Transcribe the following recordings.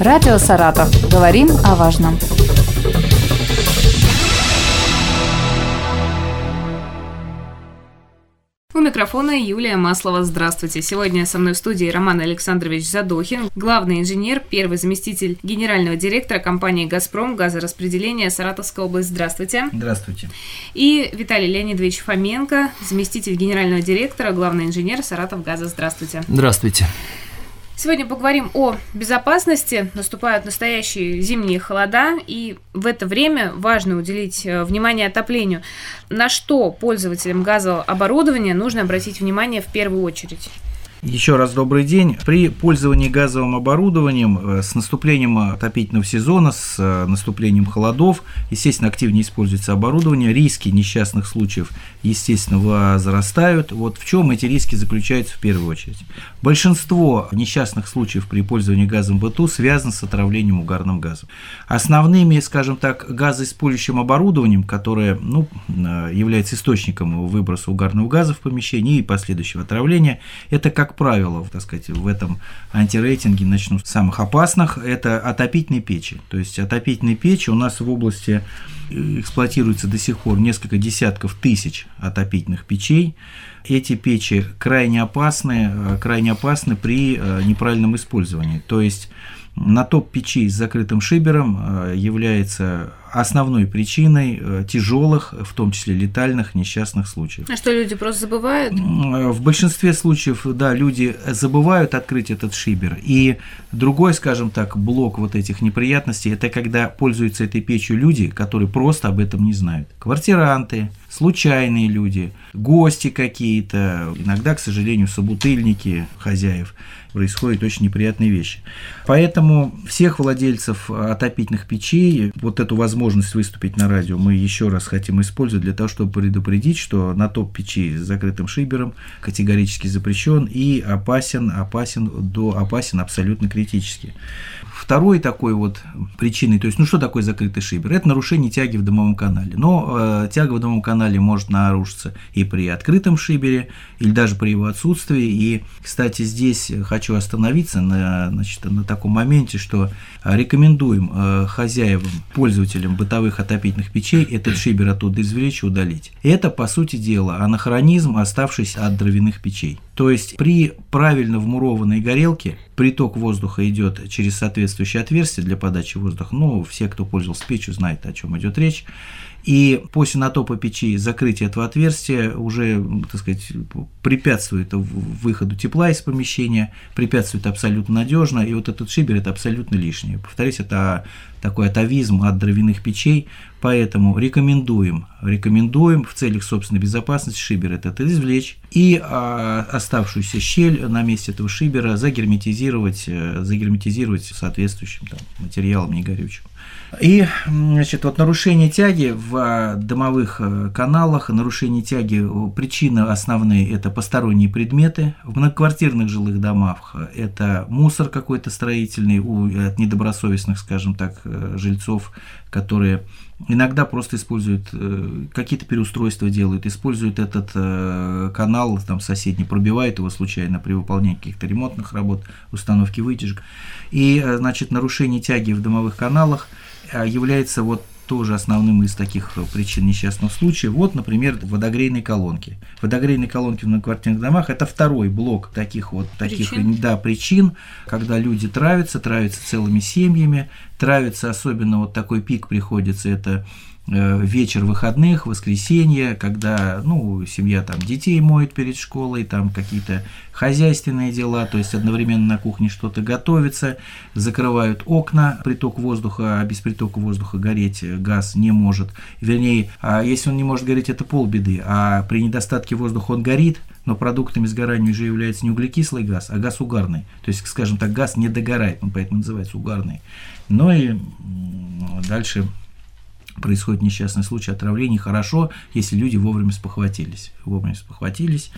Радио «Саратов». Говорим о важном. У микрофона Юлия Маслова. Здравствуйте. Сегодня со мной в студии Роман Александрович Задохин, главный инженер, первый заместитель генерального директора компании «Газпром» газораспределения Саратовская область. Здравствуйте. Здравствуйте. И Виталий Леонидович Фоменко, заместитель генерального директора, главный инженер Саратов газа. Здравствуйте. Здравствуйте. Сегодня поговорим о безопасности. Наступают настоящие зимние холода, и в это время важно уделить э, внимание отоплению. На что пользователям газового оборудования нужно обратить внимание в первую очередь? Еще раз добрый день. При пользовании газовым оборудованием э, с наступлением отопительного сезона, с э, наступлением холодов, естественно, активнее используется оборудование, риски несчастных случаев, естественно, возрастают. Вот в чем эти риски заключаются в первую очередь. Большинство несчастных случаев при пользовании газом быту связано с отравлением угарным газом. Основными, скажем так, газоиспользующим оборудованием, которое ну, э, является источником выброса угарного газа в помещении и последующего отравления, это как как правило, так сказать, в этом антирейтинге начну с самых опасных, это отопительные печи. То есть отопительные печи у нас в области э, эксплуатируется до сих пор несколько десятков тысяч отопительных печей. Эти печи крайне опасны, э, крайне опасны при э, неправильном использовании. То есть на топ печи с закрытым шибером является основной причиной э, тяжелых, в том числе летальных, несчастных случаев. А что люди просто забывают? Э, в большинстве случаев, да, люди забывают открыть этот шибер. И другой, скажем так, блок вот этих неприятностей, это когда пользуются этой печью люди, которые просто об этом не знают. Квартиранты, случайные люди, гости какие-то, иногда, к сожалению, собутыльники хозяев происходят очень неприятные вещи. Поэтому всех владельцев отопительных печей вот эту возможность выступить на радио мы еще раз хотим использовать для того, чтобы предупредить, что на топ печи с закрытым шибером категорически запрещен и опасен, опасен, до, опасен абсолютно критически. Второй такой вот причиной, то есть, ну что такое закрытый шибер? Это нарушение тяги в дымовом канале. Но э, тяга в дымовом канале может нарушиться и при открытом шибере, или даже при его отсутствии. И, кстати, здесь хочу остановиться на, значит, на таком моменте, что рекомендуем э, хозяевам, пользователям бытовых отопительных печей этот шибер оттуда извлечь и удалить. Это, по сути дела, анахронизм, оставшийся от дровяных печей. То есть при правильно вмурованной горелке приток воздуха идет через соответствующее отверстие для подачи воздуха. Ну, все, кто пользовался печью, знают, о чем идет речь. И после натопа печи закрытие этого отверстия уже, так сказать, препятствует выходу тепла из помещения, препятствует абсолютно надежно, и вот этот шибер это абсолютно лишнее. Повторюсь, это такой атовизм от дровяных печей, поэтому рекомендуем, рекомендуем в целях собственной безопасности шибер этот извлечь и а, оставшуюся щель на месте этого шибера загерметизировать, э, загерметизировать соответствующим там, материалом негорючим. И, значит, вот нарушение тяги в а, дымовых э, каналах, нарушение тяги, причины основные – это посторонние предметы. В многоквартирных жилых домах это мусор какой-то строительный от недобросовестных, скажем так, э, жильцов, которые иногда просто используют э, какие-то переустройства делают, используют этот канал там соседний, пробивают его случайно при выполнении каких-то ремонтных работ, установки вытяжек. И, значит, нарушение тяги в дымовых каналах – является вот тоже основным из таких причин несчастных случаев. Вот, например, водогрейные колонки. Водогрейные колонки в многоквартирных домах – это второй блок таких вот таких, причин? Да, причин, когда люди травятся, травятся целыми семьями, травятся, особенно вот такой пик приходится, это Э, вечер выходных, воскресенье, когда, ну, семья там детей моет перед школой, там какие-то хозяйственные дела, то есть одновременно на кухне что-то готовится, закрывают окна, приток воздуха, а без притока воздуха гореть газ не может. Вернее, а если он не может гореть, это полбеды, а при недостатке воздуха он горит, но продуктами сгорания уже является не углекислый газ, а газ угарный. То есть, скажем так, газ не догорает, он поэтому называется угарный. Ну и дальше происходит несчастный случай отравления, хорошо, если люди вовремя спохватились. Вовремя спохватились,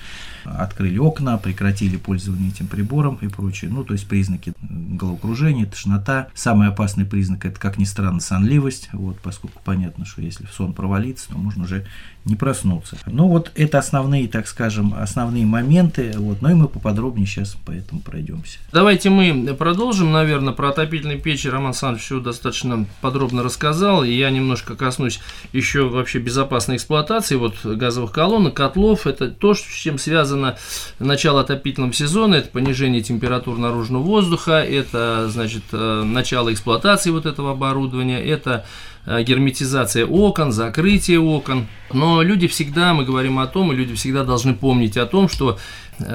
открыли окна, прекратили пользование этим прибором и прочее. Ну, то есть признаки головокружения, тошнота. Самый опасный признак – это, как ни странно, сонливость, вот, поскольку понятно, что если сон провалится, то можно уже не проснуться. Ну, вот это основные, так скажем, основные моменты, вот, ну и мы поподробнее сейчас по этому пройдемся. Давайте мы продолжим, наверное, про отопительные печи Роман Александрович все достаточно подробно рассказал, и я немножко коснусь еще вообще безопасной эксплуатации вот газовых колонок, котлов, это то, с чем связано начало отопительного сезона, это понижение температур наружного воздуха, это, значит, э, начало эксплуатации вот этого оборудования, это Э, герметизация окон, закрытие окон. Но люди всегда, мы говорим о том, и люди всегда должны помнить о том, что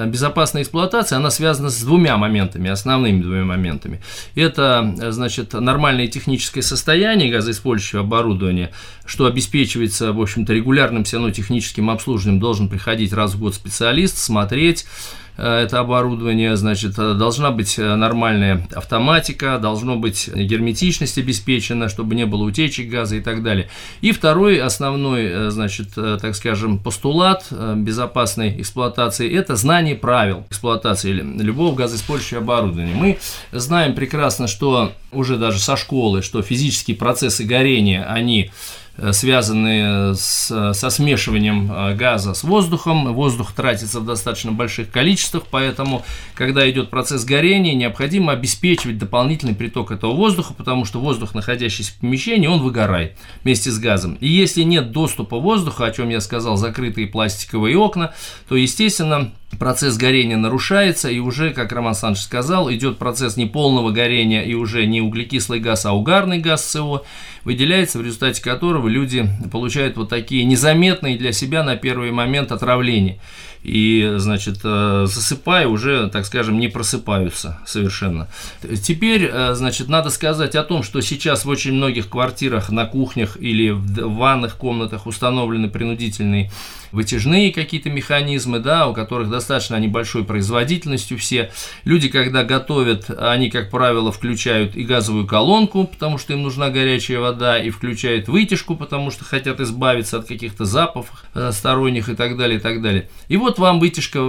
безопасная эксплуатация, она связана с двумя моментами, основными двумя моментами. Это, э, значит, нормальное техническое состояние газоиспользующего оборудования, что обеспечивается, в общем-то, регулярным все равно техническим обслуживанием, должен приходить раз в год специалист, смотреть, Э, это оборудование, значит, э, должна быть э, нормальная автоматика, должно быть герметичность обеспечена, чтобы не было утечек газа и так далее. И второй основной, значит, так скажем, постулат безопасной эксплуатации – это знание правил эксплуатации любого газоиспользующего оборудования. Мы знаем прекрасно, что уже даже со школы, что физические процессы горения, они Э, связанные с, со смешиванием э, газа с воздухом. Воздух тратится в достаточно больших количествах, поэтому, когда идет процесс горения, необходимо обеспечивать дополнительный приток этого воздуха, потому что воздух, находящийся в помещении, он выгорает вместе с газом. И если нет доступа воздуха, о чем я сказал, закрытые пластиковые окна, то, естественно, процесс горения нарушается, и уже, как Роман Саныч сказал, идет процесс не полного горения, и уже не углекислый газ, а угарный газ СО, выделяется, в результате которого люди получают вот такие незаметные для себя на первый момент отравления и, значит, э, засыпая, уже, так скажем, не просыпаются совершенно. Теперь, э, значит, надо сказать о том, что сейчас в очень многих квартирах, на кухнях или в ванных комнатах установлены принудительные вытяжные какие-то механизмы, да, у которых достаточно небольшой производительностью все. Люди, когда готовят, они, как правило, включают и газовую колонку, потому что им нужна горячая вода, и включают вытяжку, потому что хотят избавиться от каких-то запахов э, сторонних и так далее, и так далее. И вот вам вытяжка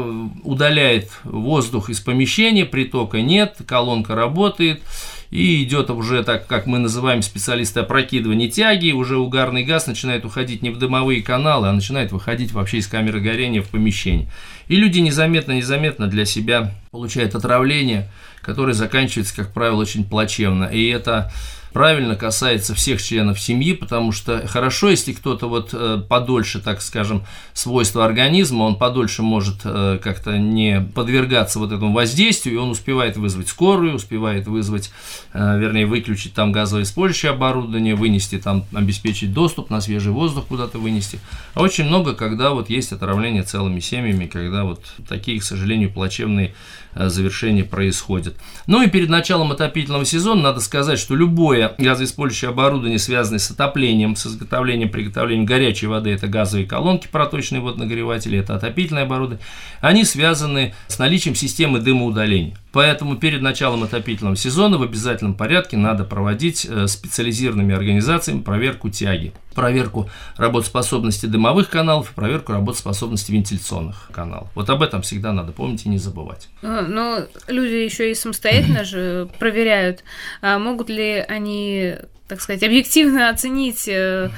удаляет воздух из помещения, притока нет, колонка работает, и идет уже так, как мы называем специалисты опрокидывания тяги, уже угарный газ начинает уходить не в дымовые каналы, а начинает выходить вообще из камеры горения в помещение. И люди незаметно-незаметно для себя получают отравление, которое заканчивается, как правило, очень плачевно. И это правильно касается всех членов семьи, потому что хорошо, если кто-то вот э, подольше, так скажем, свойства организма, он подольше может э, как-то не подвергаться вот этому воздействию, и он успевает вызвать скорую, успевает вызвать, э, вернее, выключить там газовое использующее оборудование, вынести там, обеспечить доступ на свежий воздух куда-то вынести. А очень много, когда вот есть отравление целыми семьями, когда вот такие, к сожалению, плачевные завершения происходят. Ну и перед началом отопительного сезона надо сказать, что любое газоиспользующее оборудование, связанное с отоплением, с изготовлением, приготовлением горячей воды, это газовые колонки, проточные водонагреватели, это отопительное оборудование, они связаны с наличием системы дымоудаления. Поэтому перед началом отопительного сезона в обязательном порядке надо проводить э, специализированными организациями проверку тяги, проверку работоспособности дымовых каналов и проверку работоспособности вентиляционных каналов. Вот об этом всегда надо помнить и не забывать. А, но люди еще и самостоятельно же проверяют, а могут ли они, так сказать, объективно оценить э,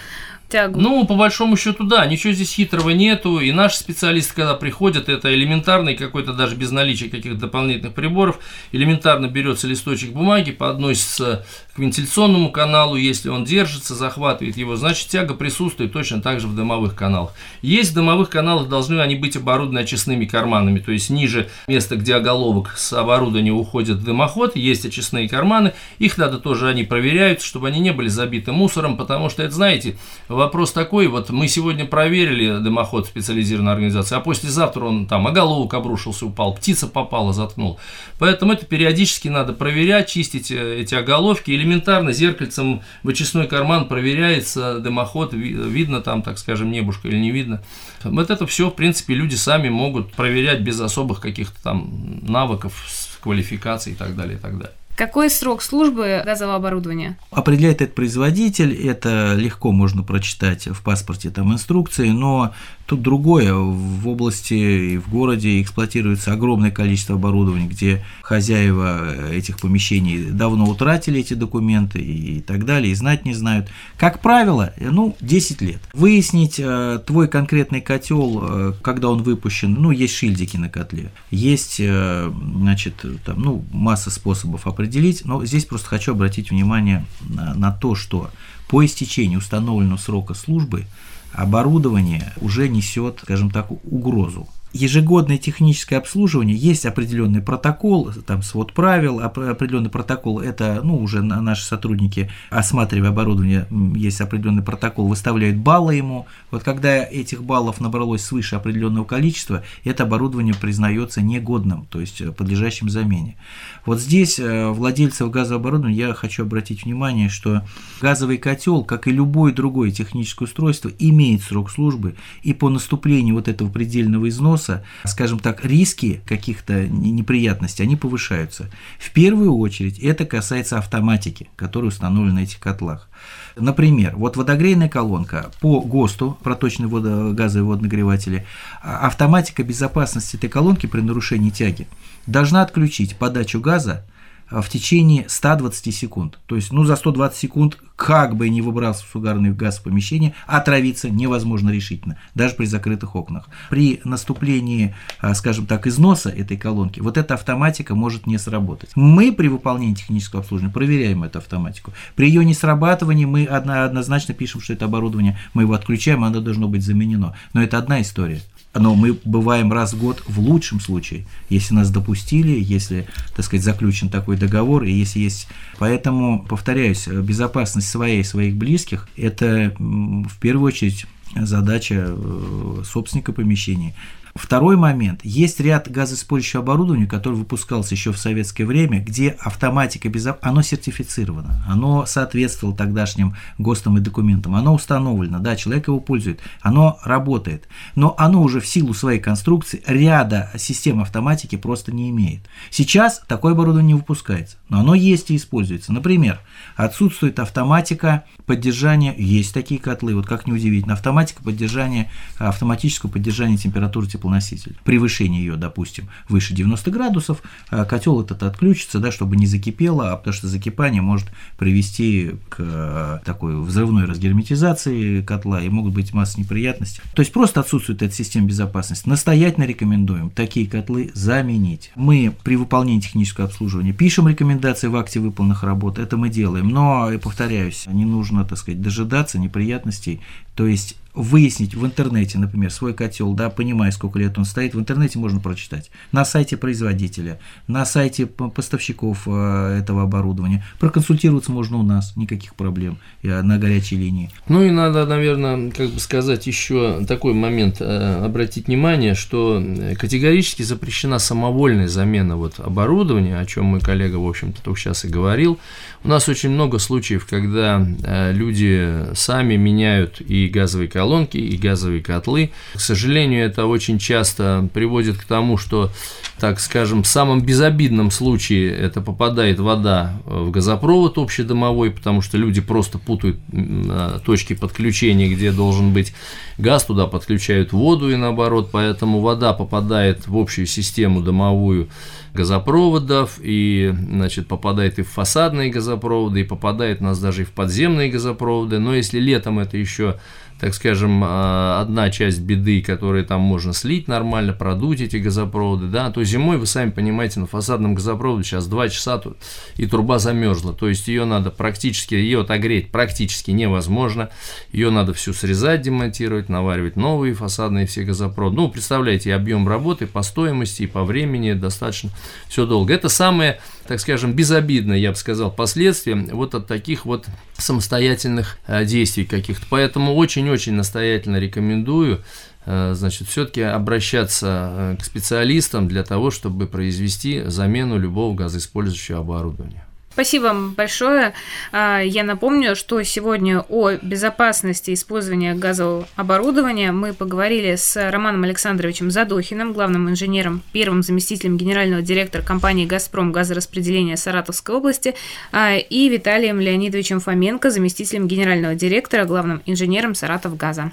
тягу. Ну, по большому счету, да, ничего здесь хитрого нету. И наши специалисты, когда приходят, это элементарный какой-то даже без наличия каких-то дополнительных приборов, элементарно берется листочек бумаги, подносится к вентиляционному каналу, если он держится, захватывает его, значит тяга присутствует точно так же в дымовых каналах. Есть в дымовых каналах, должны они быть оборудованы очистными карманами, то есть ниже места, где оголовок с оборудования уходит в дымоход, есть очистные карманы, их надо тоже, они проверяют, чтобы они не были забиты мусором, потому что это, знаете, вопрос такой, вот мы сегодня проверили дымоход специализированной организации, а послезавтра он там оголовок обрушился, упал, птица попала, заткнул. Поэтому это периодически надо проверять, чистить э, эти оголовки. Элементарно зеркальцем в очистной карман проверяется дымоход, видно там, так скажем, небушка или не видно. Вот это все, в принципе, люди сами могут проверять без особых каких-то там навыков, квалификаций и так далее, и так далее. Какой срок службы газового оборудования? Определяет этот производитель, это легко можно прочитать в паспорте там инструкции, но Тут другое. В области и в городе эксплуатируется огромное количество оборудования, где хозяева этих помещений давно утратили эти документы и так далее, и знать не знают. Как правило, ну, 10 лет. Выяснить э, твой конкретный котел, э, когда он выпущен, ну, есть шильдики на котле, есть, э, значит, там, ну, масса способов определить, но здесь просто хочу обратить внимание на, на то, что по истечении установленного срока службы оборудование уже несет, скажем так, угрозу ежегодное техническое обслуживание, есть определенный протокол, там свод правил, определенный протокол, это, ну, уже наши сотрудники, осматривая оборудование, есть определенный протокол, выставляют баллы ему. Вот когда этих баллов набралось свыше определенного количества, это оборудование признается негодным, то есть э, подлежащим замене. Вот здесь э, владельцев газового оборудования я хочу обратить внимание, что газовый котел, как и любое другое техническое устройство, имеет срок службы, и по наступлению вот этого предельного износа сноса, скажем так, риски каких-то неприятностей, они повышаются. В первую очередь это касается автоматики, которая установлена на этих котлах. Например, вот водогрейная колонка по ГОСТу, проточные водо, газовые водонагреватели, а, автоматика безопасности этой колонки при нарушении тяги должна отключить подачу газа в течение 120 секунд. То есть, ну, за 120 секунд, как бы ни выбрался угарный газ в помещение, отравиться невозможно решительно, даже при закрытых окнах. При наступлении, а, скажем так, износа этой колонки, вот эта автоматика может не сработать. Мы при выполнении технического обслуживания проверяем эту автоматику. При ее несрабатывании мы однозначно пишем, что это оборудование, мы его отключаем, оно должно быть заменено. Но это одна история но мы бываем раз в год в лучшем случае, если нас допустили, если, так сказать, заключен такой договор, и если есть... Поэтому, повторяюсь, безопасность своей и своих близких – это в первую очередь задача э, собственника помещения. Второй момент. Есть ряд газоиспользующего оборудования, которое выпускалось еще в советское время, где автоматика безопасности, оно сертифицировано, оно соответствовало тогдашним ГОСТам и документам, оно установлено, да, человек его пользует, оно работает, но оно уже в силу своей конструкции ряда систем автоматики просто не имеет. Сейчас такое оборудование не выпускается, но оно есть и используется. Например, отсутствует автоматика поддержания, есть такие котлы, вот как неудивительно, автоматика поддержания, автоматического поддержания температуры теплоносителя. Превышение ее, допустим, выше 90 градусов, а котел этот отключится, да, чтобы не закипело, а потому что закипание может привести к э, такой взрывной разгерметизации котла и могут быть масса неприятностей. То есть просто отсутствует эта система безопасности. Настоятельно рекомендуем такие котлы заменить. Мы при выполнении технического обслуживания пишем рекомендации в акте выполненных работ, это мы делаем, но, повторяюсь, не нужно, так сказать, дожидаться неприятностей, то есть выяснить в интернете, например, свой котел, да, понимая, сколько лет он стоит, в интернете можно прочитать. На сайте производителя, на сайте поставщиков э, этого оборудования. Проконсультироваться можно у нас, никаких проблем на горячей линии. Ну и надо, наверное, как бы сказать еще такой момент, э, обратить внимание, что категорически запрещена самовольная замена вот оборудования, о чем мой коллега, в общем-то, только сейчас и говорил. У нас очень много случаев, когда э, люди сами меняют и газовые колонки, и газовые котлы. К сожалению, это очень часто приводит к тому, что, так скажем, в самом безобидном случае это попадает вода в газопровод общедомовой, потому что люди просто путают э, точки подключения, где должен быть газ, туда подключают воду и наоборот, поэтому вода попадает в общую систему домовую газопроводов, и, значит, попадает и в фасадные газопроводы, и попадает у нас даже и в подземные газопроводы, но если летом это еще так скажем, а, одна часть беды, которую там можно слить нормально, продуть эти газопроводы, да, то зимой, вы сами понимаете, на фасадном газопроводе сейчас 2 часа тут, и труба замерзла, то есть ее надо практически, ее отогреть практически невозможно, ее надо всю срезать, демонтировать, наваривать новые фасадные все газопроводы, ну, представляете, объем работы по стоимости и по времени достаточно все долго. Это самое так скажем, безобидно, я бы сказал, последствия вот от таких вот самостоятельных э, действий каких-то. Поэтому очень-очень настоятельно рекомендую э, значит, все-таки обращаться э, к специалистам для того, чтобы произвести замену любого газоиспользующего оборудования. Спасибо вам большое. А, я напомню, что сегодня о безопасности использования газового оборудования мы поговорили с Романом Александровичем Задохиным, главным инженером, первым заместителем генерального директора компании «Газпром» газораспределения Саратовской области, а, и Виталием Леонидовичем Фоменко, заместителем генерального директора, главным инженером «Саратовгаза».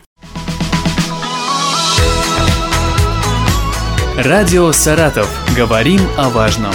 Радио «Саратов». Говорим о важном.